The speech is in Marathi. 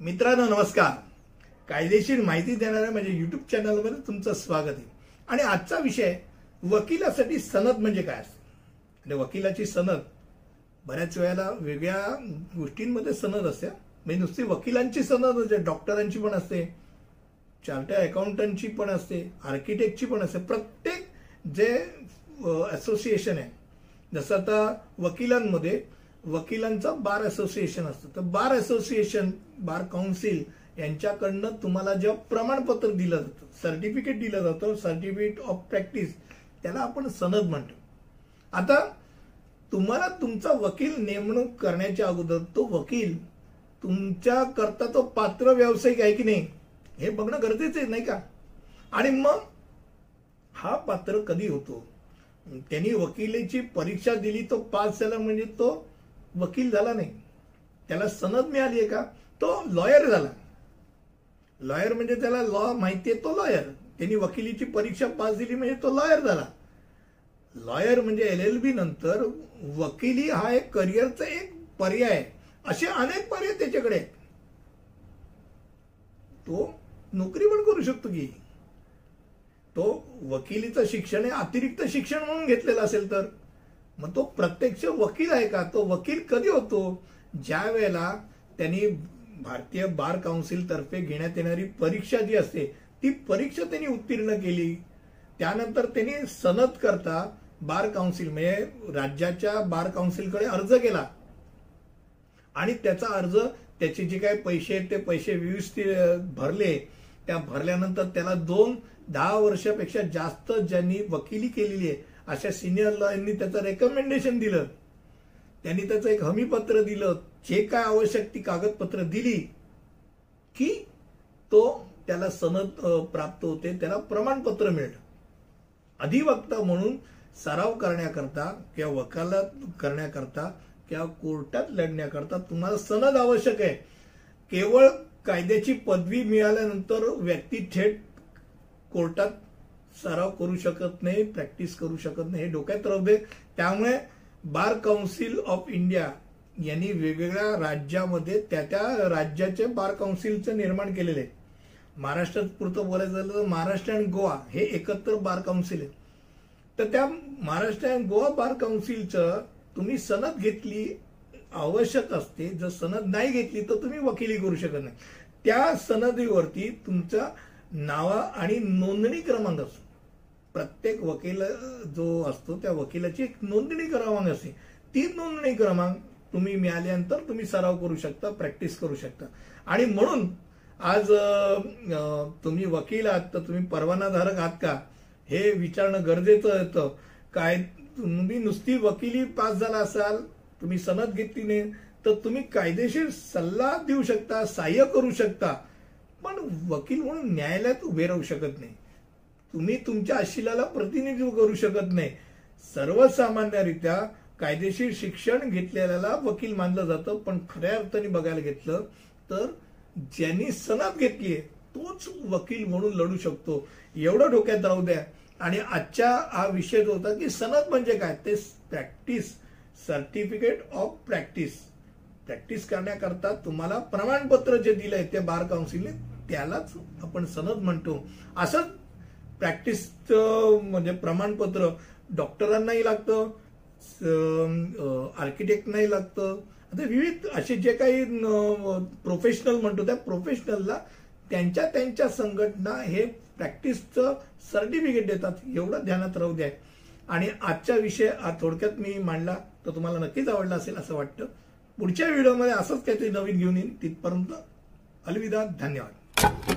मित्रांनो नमस्कार. कायदेशीर माहिती देणाऱ्या माझ्या युट्यूब चॅनलमध्ये तुमचं स्वागत आहे. आणि आजचा विषय वकिलासाठी सनद म्हणजे काय असते? आणि वकिलाची सनद बऱ्याच वेळेला वेगळ्या गोष्टींमध्ये सनद असते. म्हणजे नुसती वकिलांची सनद असते डॉक्टरांची पण असते चार्टर्ड अकाउंटंटची पण असते आर्किटेक्टची पण असते. प्रत्येक जे असोसिएशन आहे जसं आता वकिलांमध्ये वकिलांचा बार असोसिएशन असतं. तर बार असोसिएशन बार काउन्सिल यांच्याकडनं तुम्हाला जेव्हा प्रमाणपत्र दिलं जातं सर्टिफिकेट दिलं जातं सर्टिफिकेट ऑफ प्रॅक्टिस त्याला आपण सनद म्हणतो. आता तुम्हाला तुमचा वकील नेमणूक करण्याच्या अगोदर तो वकील तुमच्या करता तो पात्र व्यावसायिक आहे की नाही हे बघणं गरजेचं आहे नाही का? आणि मग हा पात्र कधी होतो? त्यांनी वकिलीची परीक्षा दिली तो पास झाला म्हणजे तो वकील झाला नाही. त्याला सनद मिळाली आहे का? तो लॉयर झाला. लॉयर म्हणजे त्याला लॉ माहिती आहे तो लॉयर त्यांनी वकिलीची परीक्षा पास दिली म्हणजे तो लॉयर झाला. लॉयर म्हणजे एल एल बी नंतर वकिली हा एक करिअरचा एक पर्याय आहे. असे अनेक पर्याय त्याच्याकडे आहेत. तो नोकरी पण करू शकतो की. तो वकिलीचं शिक्षण हे अतिरिक्त शिक्षण म्हणून घेतलेलं असेल तर. मग तो प्रत्यक्ष वकील आहे का? तो वकील कधी होतो? ज्या वेळेला त्यांनी भारतीय बार काउन्सिल तर्फे घेण्यात येणारी परीक्षा जी असते ती परीक्षा त्यांनी उत्तीर्ण केली. त्यानंतर त्यांनी सनद करता बार काउन्सिल म्हणजे राज्याच्या बार काउन्सिलकडे अर्ज केला. आणि त्याचा अर्ज त्याचे जे काही पैसे आहेत ते पैसे व्यवस्थित भरले. त्या भरल्यानंतर त्याला दोन दहा वर्षापेक्षा जास्त ज्यांनी वकिली केलेली आहे अशा सिनियर लॉयरनी त्याचं रेकमेंडेशन दिलं. त्यांनी त्याचं एक हमीपत्र दिलं. जे काय आवश्यक ती कागदपत्र दिली की तो त्याला सनद प्राप्त होते त्याला प्रमाणपत्र मिळतं अधिवक्ता म्हणून सराव करण्याकरता किंवा वकालत करण्याकरता किंवा कोर्टात लढण्याकरता तुम्हाला सनद आवश्यक आहे. केवळ कायद्याची पदवी मिळाल्यानंतर व्यक्ती थेट कोर्टात सराव करू शकत नाही प्रॅक्टिस करू शकत नाही. हे डोक्यात राहू दे त्यामुळे बार काउन्सिल ऑफ इंडिया यांनी वेगवेगळ्या राज्यामध्ये त्या त्या राज्याचे बार काउन्सिलचं निर्माण केलेले आहे महाराष्ट्रात पुरतं बोलायचं झालं तर महाराष्ट्र अँड गोवा हे एकत्र बार काउन्सिल आहे तर त्या महाराष्ट्र अँड गोवा बार काउन्सिलचं तुम्ही सनद घेतली आवश्यक असते. जर सनद नाही घेतली तर तुम्ही वकिली करू शकत नाही. त्या सनदीवरती तुमचा नावा आणि नोंदणी क्रमांक असतो. प्रत्येक वकील जो असतो त्या वकिलाची एक नोंदणी क्रमांक असते ती नोंदणी क्रमांक तुम्ही मिळाल्यानंतर तुम्ही सराव करू शकता प्रॅक्टिस करू शकता. आणि म्हणून आज तुम्ही वकील आहात तर तुम्ही परवानाधारक आहात का? हे विचारणं गरजेचं होतं. काय तुम्ही नुसती वकिली पास झाला असाल तुम्ही सनद घेतली नाही तर तुम्ही कायदेशीर सल्ला देऊ शकता सहाय्य करू शकता. पण वकील म्हणून न्यायालयात उभे राहू शकत नाही. तुम्ही तुमच्या आशिलाला प्रतिनिधित्व करू शकत नाही. सर्वसामान्यरित्या कायदेशीर शिक्षण घेतलेल्याला वकील मानलं जातं पण खऱ्या अर्थाने बघायला घेतलं तर ज्यांनी सनद घेतली तोच वकील म्हणून लढू शकतो. एवढं डोक्यात राहू द्या. आणि आजच्या हा विषय जो होता की सनद म्हणजे काय? ते practice certificate of practice practice करण्याकरता तुम्हाला प्रमाणपत्र जे दिलंय ते बार काउन्सिलने त्यालाच आपण सनद म्हणतो. असंच प्रॅक्टिसचं म्हणजे प्रमाणपत्र डॉक्टरांनाही लागतं आर्किटेक्टनाही लागतं. आता विविध असे जे काही प्रोफेशनल म्हणतो त्या प्रोफेशनलला त्यांच्या त्यांच्या संघटना हे प्रॅक्टिसचं सर्टिफिकेट देतात एवढं ध्यानात राहू द्या. आणि आजचा विषय थोडक्यात मी मांडला तर तुम्हाला नक्कीच आवडला असेल असं वाटतं. पुढच्या व्हिडिओमध्ये असंच काहीतरी नवीन घेऊन येईन. तिथपर्यंत अलविदा धन्यवाद.